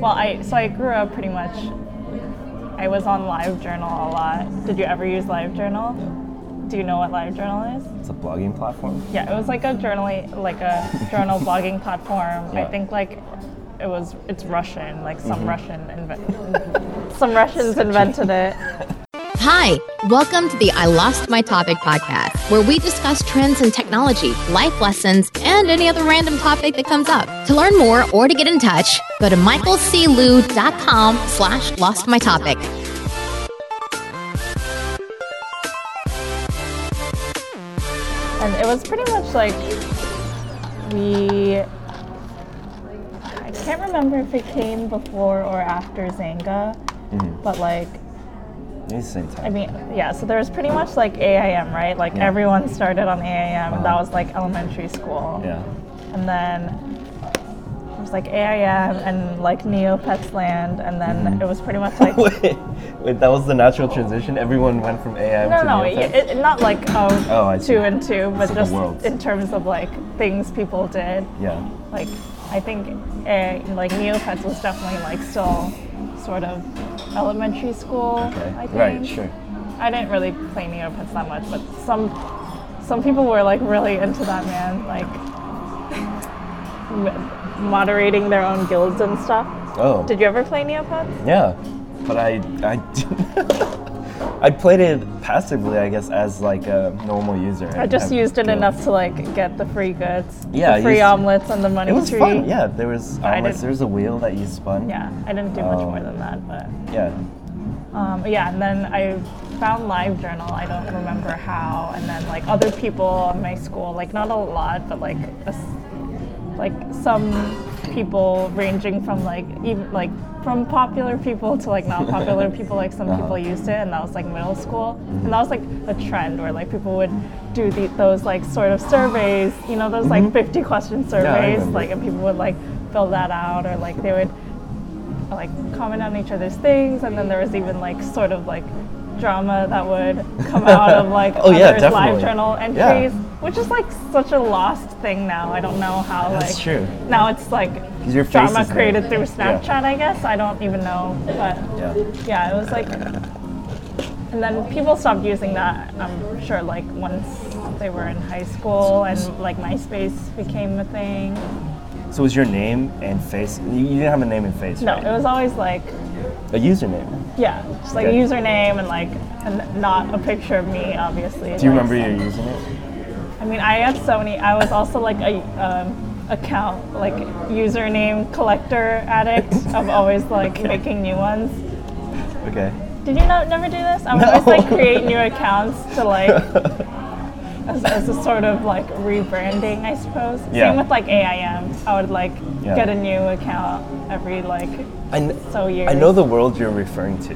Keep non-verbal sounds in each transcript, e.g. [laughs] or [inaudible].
Well, I so I grew up pretty much. I was on LiveJournal a lot. Did you ever use LiveJournal? Do you know what LiveJournal is? It's a blogging platform. Yeah, it was like a journal, like a journal [laughs] blogging platform. I think like it was. It's Russian. Like some mm-hmm. Russian invent. [laughs] some Russians invented it. [laughs] Hi, welcome to the I Lost My Topic podcast, where we discuss trends in technology, life lessons, and any other random topic that comes up. To learn more or to get in touch, go to michaelclou.com slash lost my topic. And it was pretty much like we. I can't remember if it came before or after Xanga, mm-hmm. but like Maybe the same time. I mean, yeah, so there was pretty much like AIM, right? Like Yeah. everyone started on AIM, and that Uh-huh. was like elementary school. yeah. And then it was like AIM and like Neopets Land, and then Mm-hmm. it was pretty much [laughs] like. wait, wait, that was the natural transition. Everyone went from AM No, to no, Neopets? it, not like oh, Oh, I two and two, but like a just world. in terms of like things people did. yeah. Like, I think uh, like Neopets was definitely like still sort of elementary school. Okay. I think. Right. Sure. I didn't really play Neopets that much, but some some people were like really into that man, like moderating their own guilds and stuff. Oh. Did you ever play Neopets? Yeah, but I I [laughs] I played it passively, I guess, as like a normal user. I just used it enough to like get the free goods, Yeah, the free omelets and the money It was tree. fun. Yeah, there was omelets. There was a wheel that you spun. Yeah, I didn't do much Oh. more than that, but Yeah. um, yeah. And then I found LiveJournal. I don't remember how. And then like other people in my school, like not a lot, but like a like some people ranging from like even like from popular people to like not popular [laughs] people. Like some Uh-huh. people used it, and that was like middle school, and that was like a trend where like people would do the, those like sort of surveys. You know, those like 50 question surveys, like and people would like fill that out, or like they would like comment on each other's things, and then there was even like sort of like drama that would come out of like [laughs] Oh, yeah, others' live definitely. journal Yeah. entries, which is like such a lost thing now. I don't know how That's like true. now it's like your drama is there. created through Yeah. Snapchat. I guess I don't even know, but Yeah. yeah, it was like. And then people stopped using that. I'm sure, like once they were in high school and like MySpace became a thing. So was your name and face? You, you didn't have a name and face, No, right? it was always like a username. Yeah, just like Okay. a username and like and not a picture of me, obviously. Do you remember your username? I mean, I had so many. I was also like a um, account like username collector addict [laughs] of always like making new ones. Okay. Did you not never do this? I would No. always like create new accounts to like [laughs] as, as a sort of like rebranding, I suppose. Yeah. Same with like AIM. I would like Yeah. get a new account every like I, kn- so. I know the world you're referring to,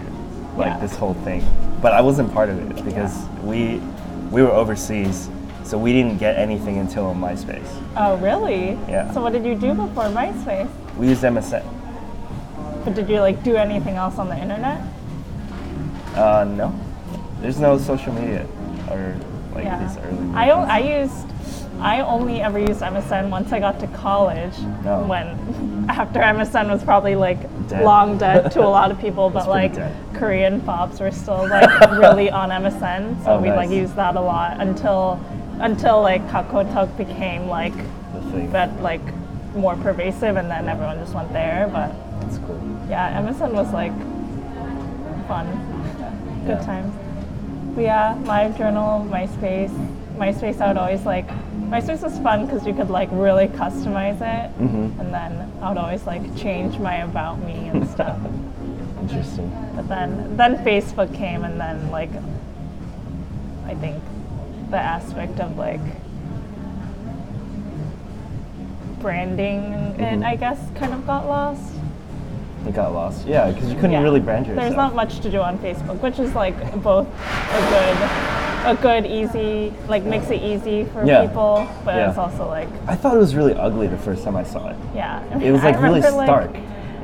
like Yeah. this whole thing, but I wasn't part of it because we we were overseas, so we didn't get anything until MySpace. Oh really? Yeah. So what did you do before MySpace? We used MSN. But did you like do anything else on the internet? Uh, no, there's no social media or like Yeah. these early. I. I used I only ever used MSN once I got to college No. when [laughs] after MSN was probably like Dead. long dead to a lot of [laughs] people but like dead. Korean pops were still [laughs] like really on MSN so Oh, we like used that a lot until until like KakaoTalk became like but like more pervasive and then everyone just went there but That's cool. yeah MSN was like fun good Yeah. times but yeah live journal myspace myspace i would always like myspace was fun because you could like really customize it Mhm. and then i would always like change my about me and [laughs] stuff Interesting. but then then facebook came and then like i think the aspect of like branding it Mhm. i guess kind of got lost It got lost. Yeah, because you couldn't Yeah. really brand yourself. There's not much to do on Facebook, which is like both a good, a good easy, like makes it easy for Yeah. people, but Yeah. it's also like, I thought it was really ugly the first time I saw it. yeah. It was [laughs] I like really like- stark.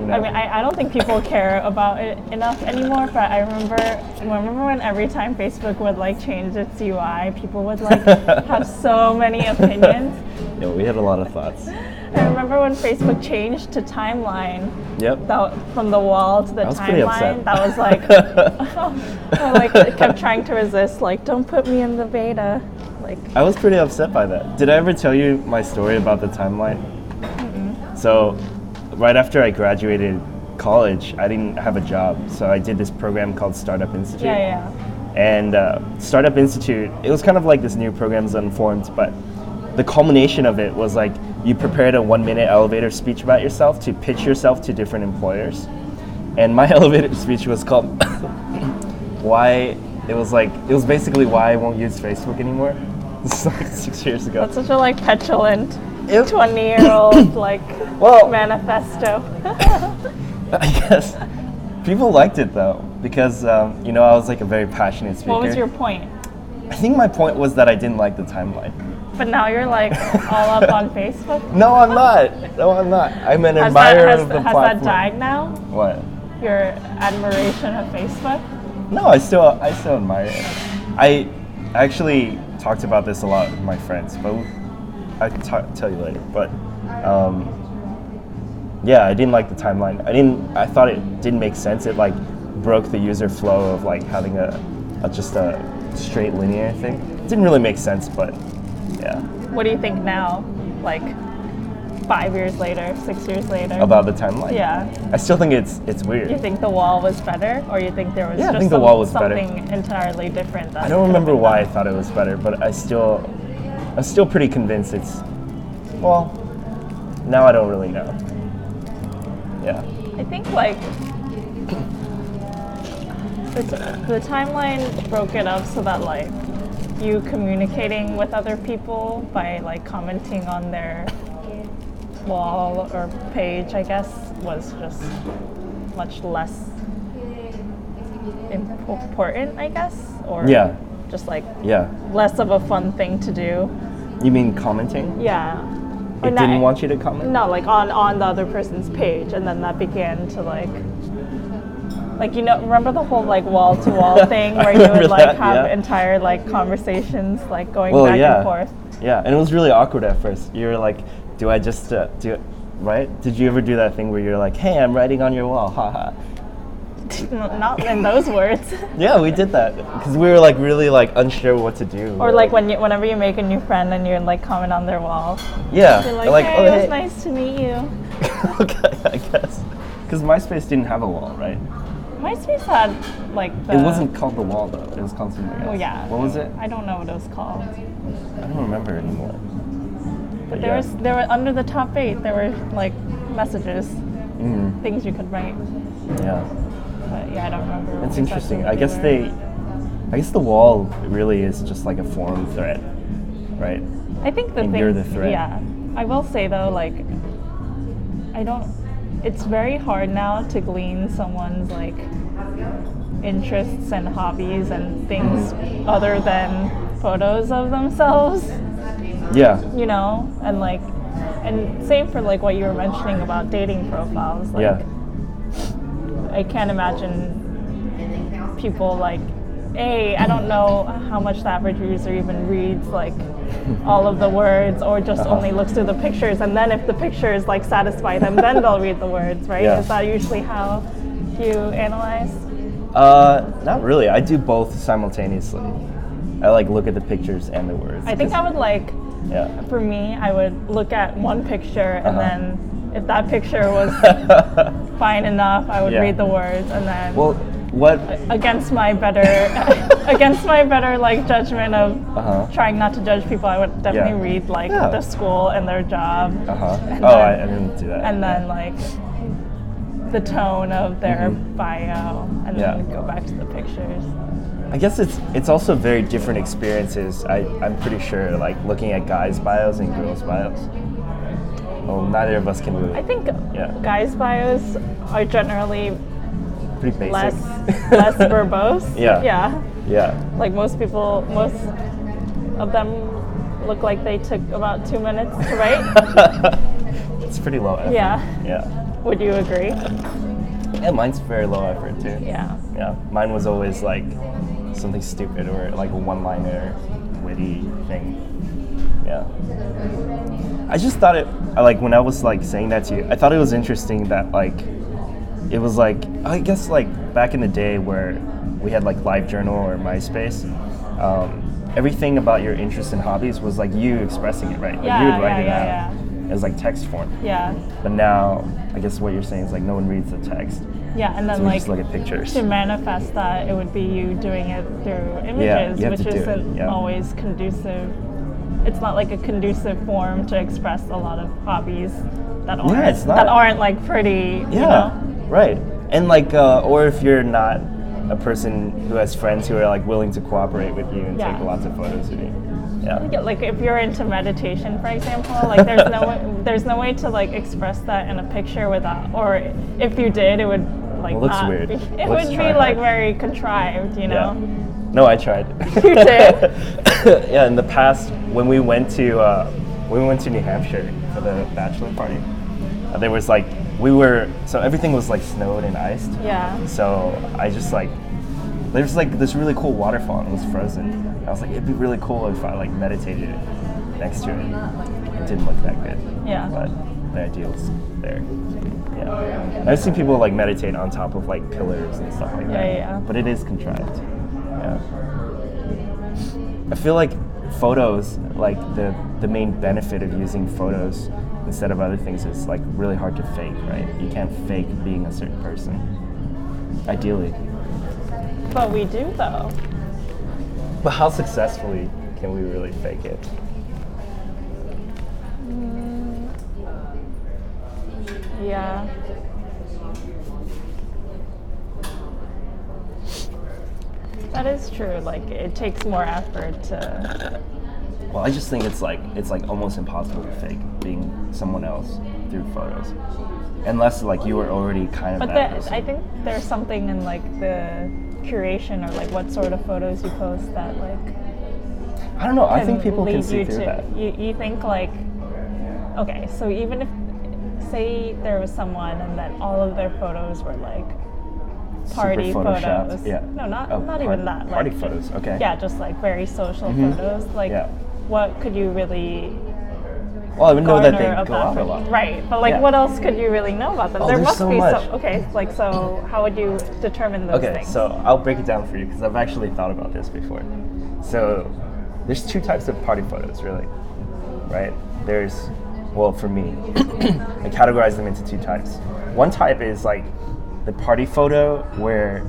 You know? I mean, I, I don't think people care about it enough anymore, but I remember, I remember when every time Facebook would like change its UI, people would like [laughs] have so many opinions. [laughs] yeah, we had a lot of thoughts. I remember when Facebook changed to timeline. Yep. That from the wall to the was pretty timeline. upset. That was like, [laughs] [laughs] I like kept trying to resist. Like, don't put me in the beta. Like, I was pretty upset by that. Did I ever tell you my story about the timeline? So, right after I graduated college, I didn't have a job. So I did this program called Startup Institute. yeah, yeah. And uh, Startup Institute, it was kind of like this new programs unformed, but the culmination of it was like you prepared a one minute elevator speech about yourself to pitch yourself to different employers. And my [laughs] elevator speech was called [coughs] Why, it was like, it was basically why I won't use Facebook anymore. [laughs] This is like six years ago. That's such a like petulant twenty-year-old [coughs] like Well- manifesto. [laughs] I guess people liked it though because um, you know I was like a very passionate speaker. what was your point? I think my point was that I didn't like the timeline. But now you're like all up on [laughs] Facebook. No, I'm not. No, I'm not. I'm an Has that, admirer has, of the has platform. that died now? What? Your admiration of Facebook? No, I still I still admire it. I actually talked about this a lot with my friends, but I can ta- tell you later. But um, yeah, I didn't like the timeline. I didn't. I thought it didn't make sense. It like broke the user flow of like having a, a just a straight linear thing. It didn't really make sense, but yeah. What do you think now? Like five years later, six years later? About the timeline. yeah. I still think it's it's weird. You think the wall was better, or you think there was Yeah, I just think the wall was better. something entirely different? I don't remember why I thought it was better, but I still, I'm still pretty convinced it's, well, now I don't really know. Yeah. I think like the, the timeline broke it up so that like you communicating with other people by like commenting on their wall or page, I guess, was just much less important, I guess, or Yeah. just like Yeah. less of a fun thing to do. You mean commenting? Yeah. Or It not- didn't want you to comment? No, like on on the other person's page, and then that began to like, like you know, remember the whole like wall to wall [laughs] thing where you would like that, have yeah. entire like conversations like going Well, back yeah. and forth. Yeah, and it was really awkward at first. You were like, do I just, uh, do it right? Did you ever do that thing where you're like, hey, I'm writing on your wall, haha. [laughs] Not in those words. [laughs] Yeah, we did that because we were like really like unsure what to do. or like when you, whenever you make a new friend and you're like comment on their wall, yeah, you're like, like, hey, oh, it was hey. nice to meet you. okay, I guess. Because MySpace didn't have a wall, right? MySpace had like the. It wasn't called the wall though. It was called something else. Oh yeah. What was it? I don't know what it was called. I don't remember anymore. But There yeah. was there were under the top eight. There were like messages, Mhm. things you could write. Yeah. But yeah, I don't remember. It's interesting. I guess were. they. I guess the wall really is just like a forum thread, right? I think the thing. you're the thread. Yeah, I will say though, like, I don't. It's very hard now to glean someone's like interests and hobbies and things other than photos of themselves. Yeah. You know, and like, and same for like what you were mentioning about dating profiles. Like, yeah. I can't imagine people like, A, I don't know how much the average user even reads like all of the words or just Uh-huh. only looks through the pictures and then if the pictures like satisfy them then they'll read the words, right? Yeah. Is that usually how you analyze? Uh, not really. I do both simultaneously. I like look at the pictures and the words. I think I would like Yeah. for me, I would look at one picture and Uh-huh. then if that picture was [laughs] fine enough, I would Yeah. read the words and then well, what? against my better [laughs] against my better like judgment of Uh-huh. trying not to judge people i would definitely Yeah. read like Yeah. the school and their job Uh huh. And Oh, I, then- I didn't do that. and then like the tone of their Mhm. bio and Yeah. then go back to the pictures I guess it's it's also very different experiences. I I'm pretty sure like looking at guys' bios and girls' bios. Well, neither of us can really. i think Yeah. guys bios are generally pretty basic. less [laughs] less verbose Yeah. yeah Yeah. like most people most of them look like they took about two minutes to write [laughs] it's pretty low effort. yeah Yeah. would you agree Yeah, mine's very low effort too. yeah Yeah. Mine was always like something stupid or like a one-liner, witty thing. Yeah. I just thought it like when I was like saying that to you, I thought it was interesting that like it was like I guess like back in the day where we had like LiveJournal or MySpace. Um, everything about your interests and hobbies was like you expressing it, right? Like you Yeah, would write yeah, it yeah, out as like text form. Yeah. But now, I guess what you're saying is like no one reads the text, Yeah, and then so like just look at pictures. to manifest that, it would be you doing it through images, you which it, isn't always conducive. It's not like a conducive form to express a lot of hobbies that aren't that aren't like pretty. Yeah, You know? Right. And like, uh, or if you're not a person who has friends who are like willing to cooperate with you and Yeah. take lots of photos of you. Yeah. Like if you're into meditation, for example, like there's no way, [laughs] there's no way to like express that in a picture without, or if you did, it would like It looks not weird. Be, it Looks would be try like very contrived, you know. Yeah. No, I tried. [laughs] [laughs] You did? yeah, in the past, when we went to uh, when we went to New Hampshire for the bachelor party, uh, there was like we were so everything was like snowed and iced. Yeah. So I just like there's like this really cool waterfall and it was frozen. I was like, it'd be really cool if I like meditated next to it. It didn't look that good. Yeah. But the idea was there. Yeah. I've seen people like meditate on top of like pillars and stuff like that. Yeah, yeah, yeah. But it is contrived. Yeah. I feel like photos, like the the main benefit of using photos instead of other things is like really hard to fake, right? You can't fake being a certain person. Ideally. But we do though. But how successfully can we really fake it? Mm. Yeah. That is true. Like it takes more effort to. Well, I just think it's like it's like almost impossible to fake being someone else through photos, unless like you were already kind of But that person. I think there's something in like the curation or like what sort of photos you post that like. I don't know. I think people can see you through to, that. You, you think like, okay, so even if, say there was someone and that all of their photos were like party photos. yeah. No, not Oh, not even that. party like, photos, okay. Yeah, just like very social Mhm. photos. Like, Yeah. what could you really Well, I would know that they go out a lot. Right, but like, Yeah. what else could you really know about them? Oh, there must so be much. some. Okay, like so, how would you determine those Okay, things? so I'll break it down for you because I've actually thought about this before. So there's two types of party photos, really, right? There's, well, for me, [clears throat] I categorize them into two types. One type is like the party photo where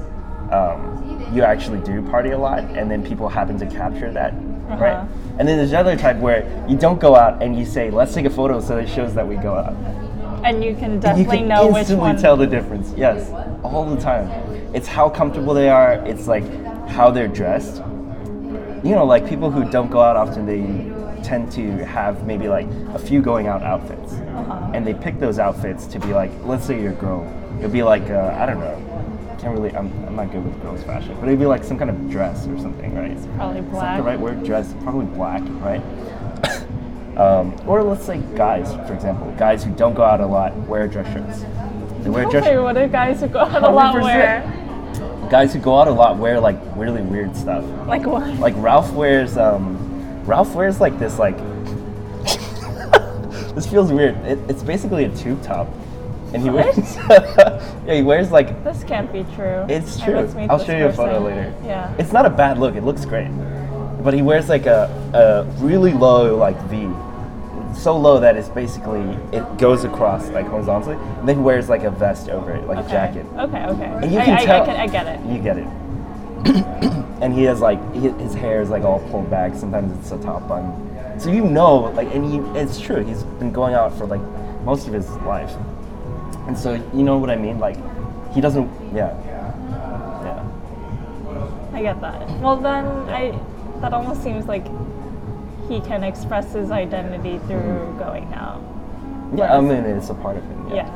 um, you actually do party a lot, and then people happen to capture that, right? Uh-huh. And then there's another type where you don't go out and you say, "Let's take a photo," so it shows that we go out. and you can definitely you can know which instantly one. tell the difference. Yes, all the time. It's how comfortable they are. It's like how they're dressed. You know, like people who don't go out often, they tend to have maybe like a few going out outfits, Uh-huh. and they pick those outfits to be like, let's say you're a girl, it'll be like uh, I don't know. Can't really. I'm, I'm not good with girls' fashion, but it'd be like some kind of dress or something, right? It's Probably black. the right word? Dress, probably black, right? [coughs] um, or let's say guys, for example, guys who don't go out a lot wear dress shirts. They wear dress. Okay, what do guys who go out a lot wear? [laughs] Guys who go out a lot wear like really weird stuff. Like what? Like Ralph wears. Um, Ralph wears like this like. [laughs] this feels weird. It, it's basically a tube top, and he What? wears. [laughs] yeah, he wears like This can't be true. It's true. meet I'll this show you a photo person. later. Yeah. It's not a bad look. It looks great. But he wears like a, a really low like V. So low that it's basically it goes across like horizontally. And then he wears like a vest over it, like okay. a jacket. Okay, okay. And you I, can I, tell. I, can, I get it. You get it. [clears throat] and he has like he, his hair is like all pulled back. Sometimes it's a top bun. So you know, like, and he, it's true. He's been going out for like most of his life. And so you know what I mean? Like, he doesn't. Yeah. Yeah. I get that. Well, then I that almost seems like he can express his identity through going out. Yeah, I mean, it's a part of him. Yeah.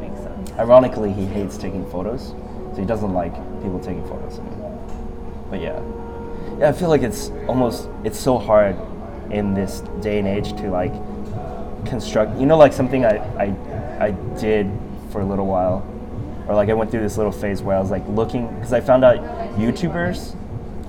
Makes sense. Ironically, he hates taking photos, so he doesn't like people taking photos of him. But yeah, yeah, I feel like it's almost it's so hard in this day and age to like construct. You know, like something I I I did for a little while, or like I went through this little phase where I was like looking because I found out YouTubers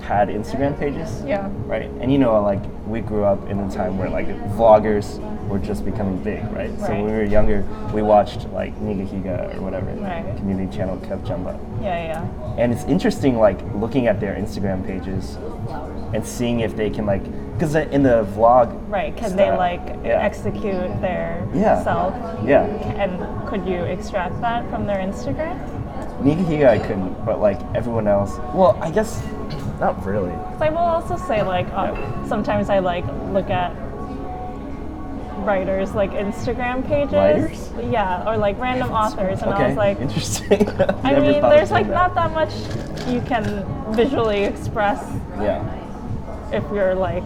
had Instagram pages. Yeah. Right. And you know, like we grew up in a time where like vloggers were just becoming big, right? So when we were younger, we watched like Nigahiga or whatever Right. community channel KevJumba. Yeah, yeah. And it's interesting, like looking at their Instagram pages and seeing if they can like, because in the vlog, Right. Can they like yeah. execute their Yeah. self? Yeah. And could you extract that from their Instagram? Nigahiga I couldn't, but like everyone else, well, I guess not really. I will also say like uh, sometimes I like look at writers like Instagram pages. Writers? Yeah, or like random authors, and okay, I was like, interesting. [laughs] I mean, there's like that. not that much you can visually express Yeah. If your like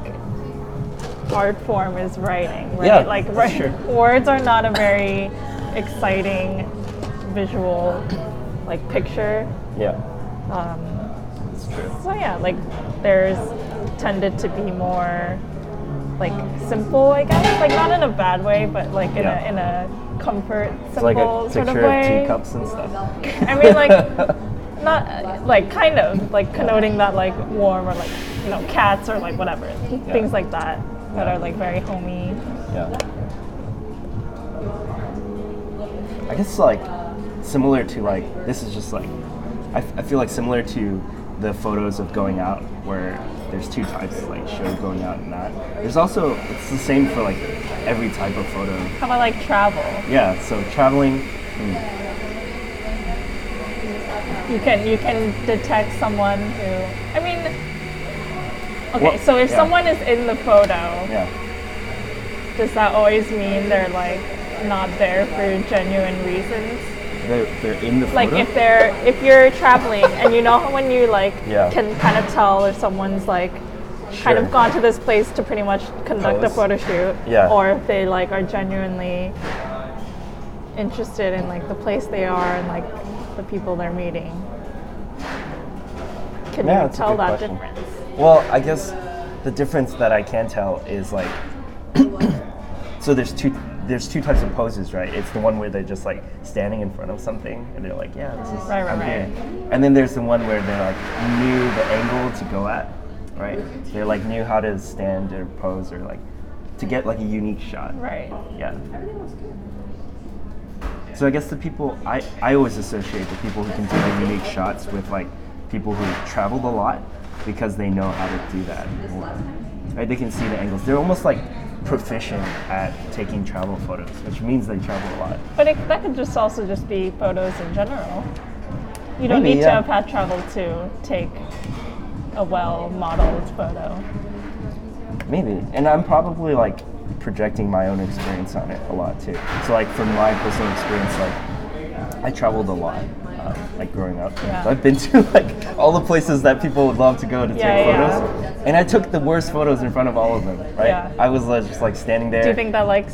art form is writing, right? Yeah, like right, true. words are not a very exciting visual like picture. Yeah. Um, That's true. so yeah, like there's tended to be more like simple, I guess. Like not in a bad way, but like in Yeah. a in a comfort simple It's like a sort of picture of, way. teacups and stuff. I mean, like [laughs] not like kind of like connoting that like warm or like you know cats or like whatever things like that that Yeah. are like very homey. Yeah. I guess like similar to like this is just like I, f- I feel like similar to the photos of going out where there's two types like show going out and that. There's also it's the same for like every type of photo. How about like travel? Yeah. So traveling. hmm, You can you can detect someone who I mean. Okay, Well, so if yeah. someone is in the photo, Yeah. does that always mean they're like not there for genuine reasons? They're, they're in the photo? Like if they're if you're traveling and you know when you like Yeah. can kind of tell if someone's like kind of gone to this place to pretty much conduct a photo shoot Yeah. or if they like are genuinely interested in like the place they are and like the people they're meeting. Can Yeah, you tell that question. difference? Well, I guess the difference that I can tell is like, [clears throat] so there's two there's two types of poses, right? It's the one where they're just like standing in front of something and they're like, yeah, this is Right, right, right. And then there's the one where they like knew the angle to go at, right? They like knew how to stand or pose or like to get like a unique shot. Right. Yeah. So I guess the people I, I always associate the people who can the unique shots with like people who traveled a lot because they know how to do that. Right? They can see the angles. They're almost like proficient at taking travel photos, which means they travel a lot. But it, that could just also just be photos in general. You don't Maybe, need yeah. to have had travel to take a well modeled photo. Maybe. And I'm probably like projecting my own experience on it a lot too. So like from my personal experience, like I traveled a lot, um, like growing up. Yeah. So I've been [laughs] to like all the places that people would love to go to Yeah, take yeah. photos, and I took the worst photos in front of all of them. Right? Yeah. I was uh, just like standing there. Do you think that like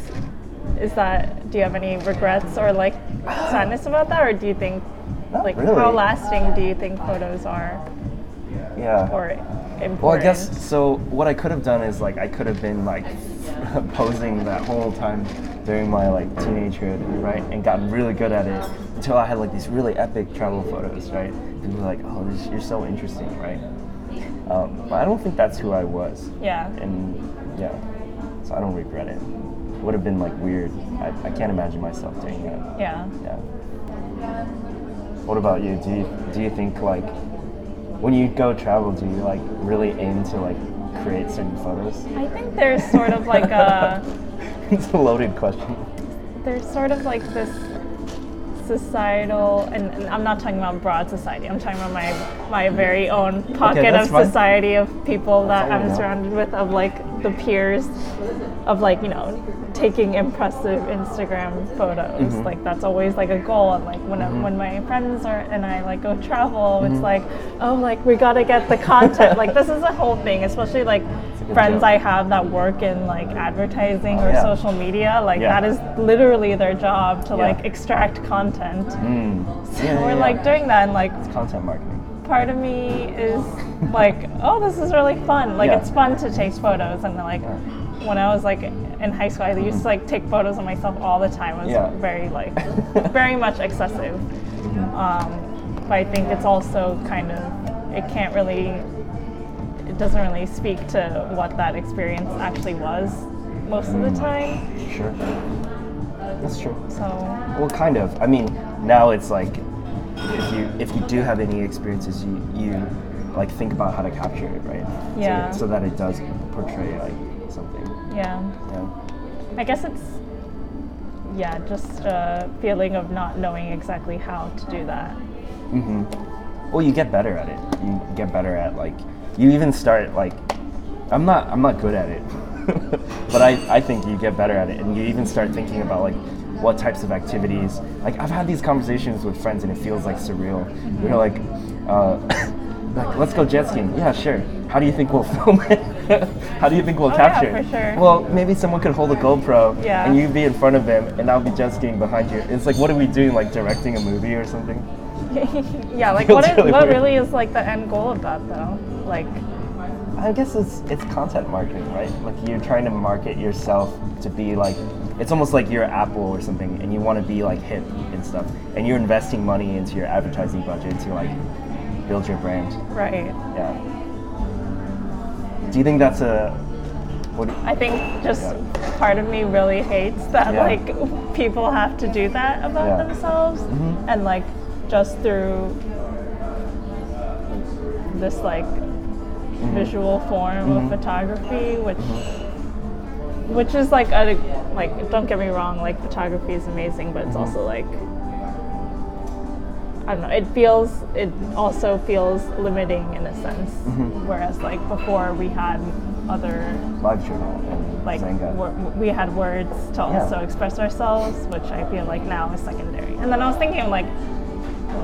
is that do you have any regrets or like [sighs] sadness about that or do you think Not like really. how lasting do you think photos are yeah. or important? Well, I guess so. What I could have done is like I could have been like [laughs] posing that whole time during my like teenagehood, right, and gotten really good at it until I had like these really epic travel photos, right? People were like, "Oh, this, you're so interesting," right? Um, but I don't think that's who I was, Yeah. and yeah, so I don't regret it. It would have been like weird. I, I can't imagine myself doing that. Yeah. Yeah. What about you? Do you do you think like when you go travel, do you like really aim to like create certain photos? I think there's sort of like a [laughs] it's a loaded question. there's sort of like this societal and, and I'm not talking about broad society. I'm talking about my my very own pocket that's of fine. society of people that I'm know. surrounded with of like the peers of like, you know, taking impressive Instagram photos. Mm-hmm. Like that's always like a goal and like when I, when my friends are and I like go travel, it's Mm-hmm. like, oh like we got to get the content. like this is a whole thing, especially like friends. I have that work in like advertising Oh, or yeah. social media, like Yeah. that is literally their job to Yeah. like extract content. Mm. [laughs] So we're like doing that and like it's content marketing. Part of me is like, oh, this is really fun. Like Yeah. it's fun to take photos and like when I was like in high school, I used to like take photos of myself all the time. It was Yeah. very like [laughs] very much excessive. Um, but I think it's also kind of it can't really it doesn't really speak to what that experience actually was most of the time. Sure. That's true. So Well, kind of. I mean, now it's like if you if you do have any experiences, you you like think about how to capture it, right? So- Yeah. So, that it does portray like something. yeah, Yeah. I guess it's yeah, just a feeling of not knowing exactly how to do that. hmm Well, you get better at it. You get better at like you even start like I'm not I'm not good at it, [laughs] but I I think you get better at it, and you even start thinking about like what types of activities. Like I've had these conversations with friends, and it feels like surreal. We're like, uh, [coughs] like let's go jet skiing. Yeah, sure. How do you think we'll [laughs] film it? How do you think we'll Oh, yeah, capture it? for sure. Well, maybe someone could hold a GoPro, Yeah. and you be in front of them, and I'll be jet skiing behind you. It's like, what are we doing? Like directing a movie or something? [laughs] yeah, like [laughs] what, it, really what really is like the end goal of that though? Like I guess it's it's content marketing, right? Like you're trying to market yourself to be like it's almost like you're Apple or something and you want to be like hip and stuff. And you're investing money into your advertising budget to like build your brand. right. Yeah. Do you think that's a what I think just Yeah. part of me really hates that Yeah. like people have to do that about Yeah. Mm-hmm. themselves and like just through this like Mm-hmm. Visual form of photography which which is like a like don't get me wrong like photography is amazing but it's Mm-hmm. also like I don't know. It feels. It also feels limiting in a sense. Mm-hmm. Whereas like before, we had other live journal and like wor- we had words to Yeah. also express ourselves, which I feel like now is secondary. And then I was thinking like,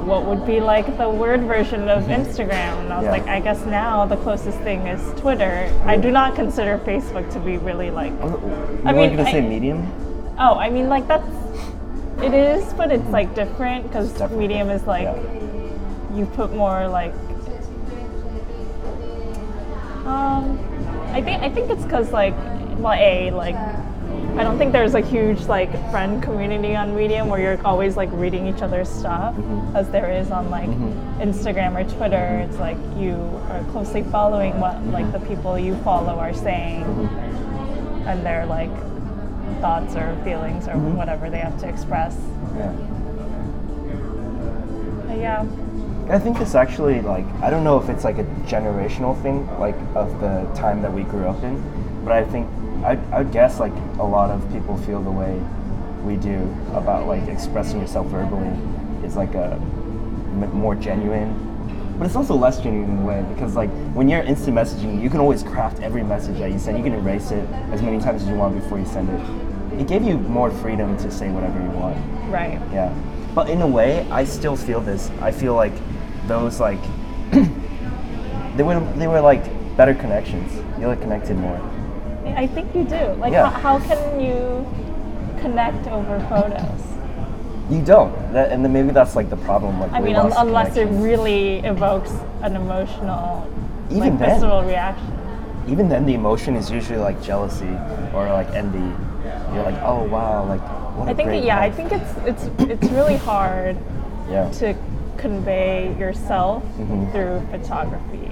what would be like the word version of Instagram? And I was Yeah. like, I guess now the closest thing is Twitter. I do not consider Facebook to be really like. Oh, You I were mean, gonna I- say medium? Oh, I mean like that's. It is, but it's like different because Medium is like Yeah. you put more like. Um, I think I think it's because like well, a like I don't think there's a huge like friend community on Medium where you're always like reading each other's stuff mm-hmm. as there is on like mm-hmm. Instagram or Twitter. It's like you are closely following what like the mm-hmm. people you follow are saying, and their like thoughts or feelings or whatever they have to express. Yeah. But yeah, I think it's actually like I don't know if it's like a generational thing, like of the time that we grew up in, but I think I I would guess like a lot of people feel the way we do about like expressing yourself verbally is like a m- more genuine, but it's also less genuine in a way because like when you're instant messaging, you can always craft every message that you send. You can erase it as many times as you want before you send it. It gave you more freedom to say whatever you want. right. Yeah. But in a way, I still feel this. I feel like those like [clears throat] they were they were like better connections. You like connected more. I think you do. Like, Yeah. how, how can you connect over photos? You don't. That, and then maybe that's like the problem. Like I mean, un- unless it really evokes an emotional, Even like then. visceral reaction. even then the emotion is usually like jealousy or like envy. You're like, oh wow, like what I think, yeah, I think it's it's it's really hard yeah. to convey yourself Mhm. through photography,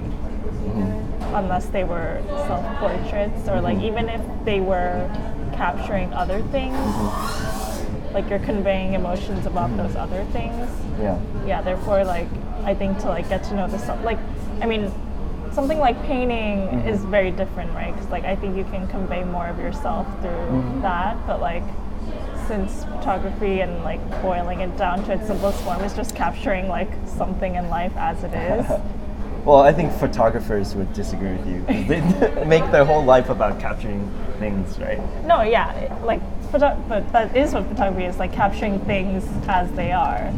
Mm-hmm. Unless they were self-portraits or like even if they were capturing other things, Mm-hmm. like you're conveying emotions about those other things. Yeah. yeah therefore like i think to like get to know the stuff like i mean something like painting Mm-hmm. is very different right because like i think you can convey more of yourself through Mm-hmm. that but like since photography and like boiling it down to its simplest form is just capturing like something in life as it is [laughs] Well, I think photographers would disagree with you. [laughs] They make their whole life about capturing things, right? no yeah it- like photo- but that is what photography is like capturing things as they are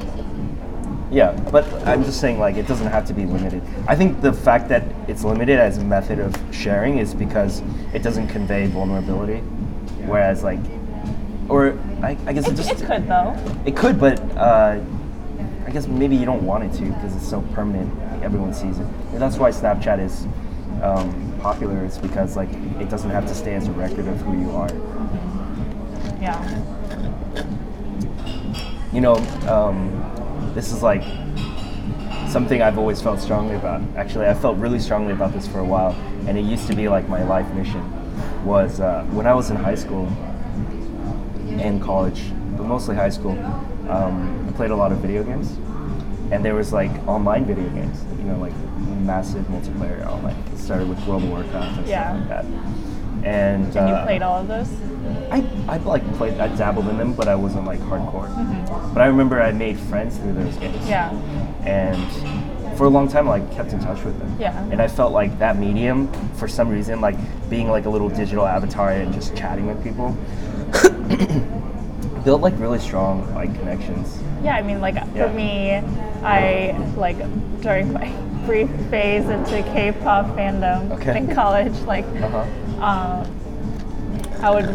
Yeah, but I'm just saying, like, it doesn't have to be limited. I think the fact that it's limited as a method of sharing is because it doesn't convey vulnerability. Whereas, like, or I, I guess it, it, just it could though it could, but uh, I guess maybe you don't want it to because it's so permanent. Everyone sees it. And that's why Snapchat is um, popular. It's because like it doesn't have to stay as a record of who you are. yeah you know, um, this is like something I've always felt strongly about. Actually, I felt really strongly about this for a while, and it used to be like my life mission. Was uh, when I was in high school and college, but mostly high school. Um, I played a lot of video games, and there was like online video games. You know, like massive multiplayer online. It started with World of Warcraft and Yeah. stuff like that. And, And you uh, played all of those? I, I like played, I dabbled in them, but I wasn't like hardcore. Mm-hmm. But I remember I made friends through those games. Yeah. And for a long time, I like, kept in touch with them. Yeah. And I felt like that medium, for some reason, like being like a little digital avatar and just chatting with people, built like really strong like connections. Yeah, I mean, like Yeah. for me, I like during my brief phase into K-pop fandom Okay. in college, like Uh-huh. um, I would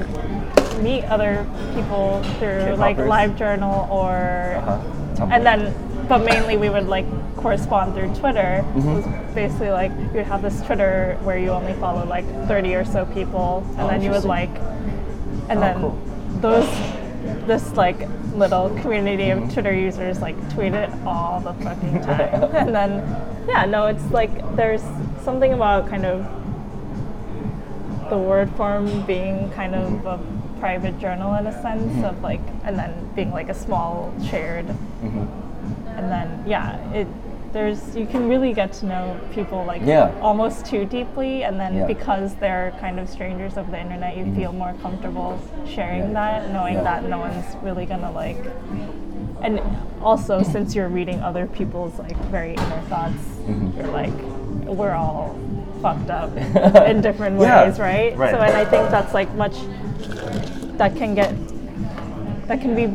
meet other people through like K-popers? LiveJournal or, Uh-huh. And then, but mainly we would like correspond through Twitter. Mm-hmm. It was basically like you would have this Twitter where you only follow like 30 or so people, and Oh, then you would like, and Oh, then cool. those this like little community Mm-hmm. of Twitter users like tweet it all the fucking [laughs] time, and then yeah, no, it's like there's something about kind of the word form being kind of Mm-hmm. a private journal in a sense of like, and then being like a small shared, Mm-hmm. and then yeah, it there's you can really get to know people like Yeah. almost too deeply, and then Yeah. Mm-hmm. because they're kind of strangers of the internet, you feel more comfortable sharing Yeah. that, knowing that no one's really gonna like. And also, since you're reading other people's like very inner thoughts, Mm-hmm. you're like, we're all fucked up [laughs] in different ways, right? right. So, and I think that's like much that can get that can be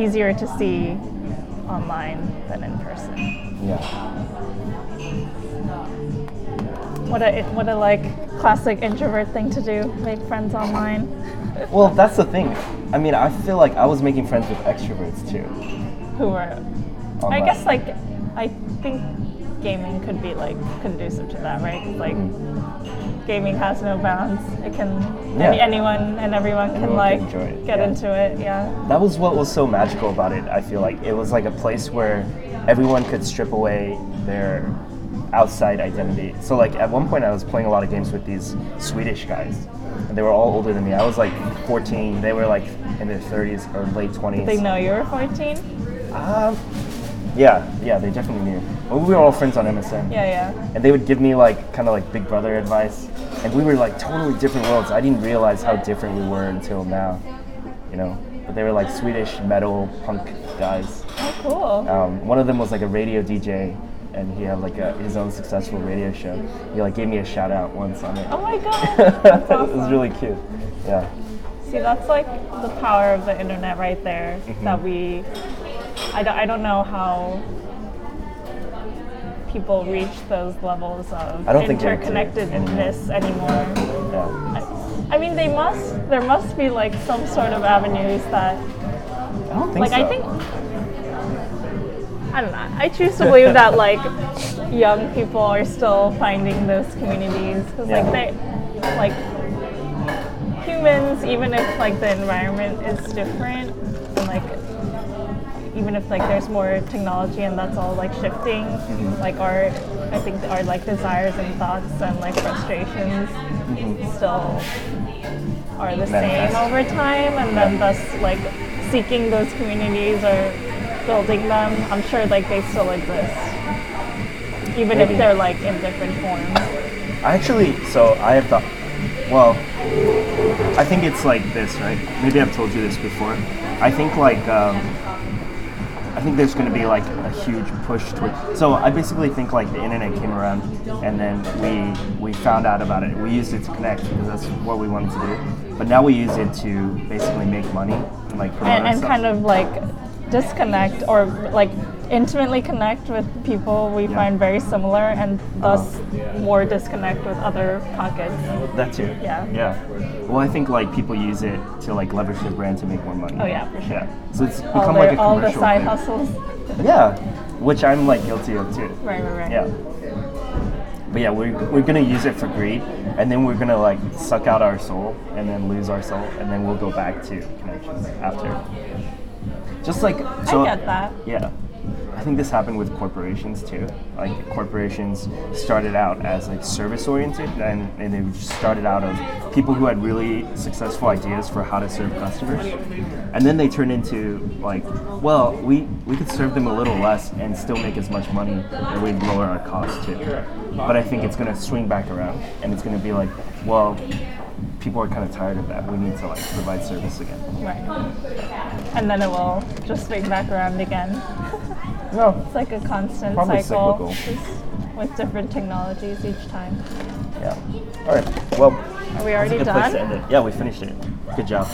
easier to see online than in person. Yeah. What a what a like classic introvert thing to do, make friends online. Well, that's the thing. I mean, I feel like I was making friends with extroverts too. Who are I guess like I think gaming could be like conducive to that, right? Like mm-hmm. gaming has no bounds. It can Yeah. any, anyone and everyone can Anyone like can get yeah. into it. Yeah. That was what was so magical about it. I feel like it was like a place where everyone could strip away their outside identity. So like at one point I was playing a lot of games with these Swedish guys. And they were all older than me. I was like 14. They were like in their 30s or late 20s. They know you were 14. Um, yeah, yeah, they definitely knew. Well, we were all friends on MSN. Yeah, yeah. And they would give me like kind of like big brother advice. And we were like totally different worlds. I didn't realize how different we were until now, you know. But they were like Swedish metal punk guys. Cool. Um, one of them was like a radio DJ, and he had like a, his own successful radio show. He like gave me a shout out once on it. Oh my god. [laughs] That's it was really cute. Yeah. See, that's like the power of the internet right there. Mm-hmm. That we, I don't, I don't know how people reach those levels of I don't interconnectedness anymore. Yeah. I, I mean, they must. There must be like some sort of avenues that, I don't think like, so. I think. I don't know. I choose to believe that like young people are still finding those communities because Yeah. like they, like humans, even if like the environment is different, and like even if like there's more technology and that's all like shifting, Mm-hmm. like our I think our like desires and thoughts and like frustrations still are the Manifest. same over time, and then thus like seeking those communities or building them. I'm sure like they still exist, even Maybe. if they're like in different forms. I actually, so I have thought, well, I think it's like this, right? Maybe I've told you this before. I think like, um, I think there's going to be like a huge push toward. So I basically think like the internet came around, and then we we found out about it. We used it to connect because that's what we wanted to do. But now we use it to basically make money and like promote and, and kind of like disconnect or like intimately connect with people we Yeah. find very similar and thus Uh-huh. more disconnect with other pockets. that too. Yeah. Yeah. Well, I think like people use it to like leverage their brand to make more money. Oh, yeah, for sure. Yeah. So it's All, become their, like a all the side thing. hustles. [laughs] Yeah, which I'm like guilty of too. Right, right, right. Yeah. But yeah, we're, we're gonna use it for greed, and then we're gonna like suck out our soul, and then lose our soul, and then we'll go back to connections after. Just like so. I get that. Yeah. I think this happened with corporations too. Like corporations started out as like service oriented, and, and they just started out of people who had really successful ideas for how to serve customers, and then they turned into like, well, we we could serve them a little less and still make as much money, and we'd lower our costs too. But I think it's gonna swing back around, and it's gonna be like, well, people are kind of tired of that. We need to like provide service again. Right. And then it will just swing back around again. [laughs] No, It's like a constant Probably cycle cyclical. just with different technologies each time. Yeah. All right. Well, Are we already good place to done? Yeah, we finished it. Good job.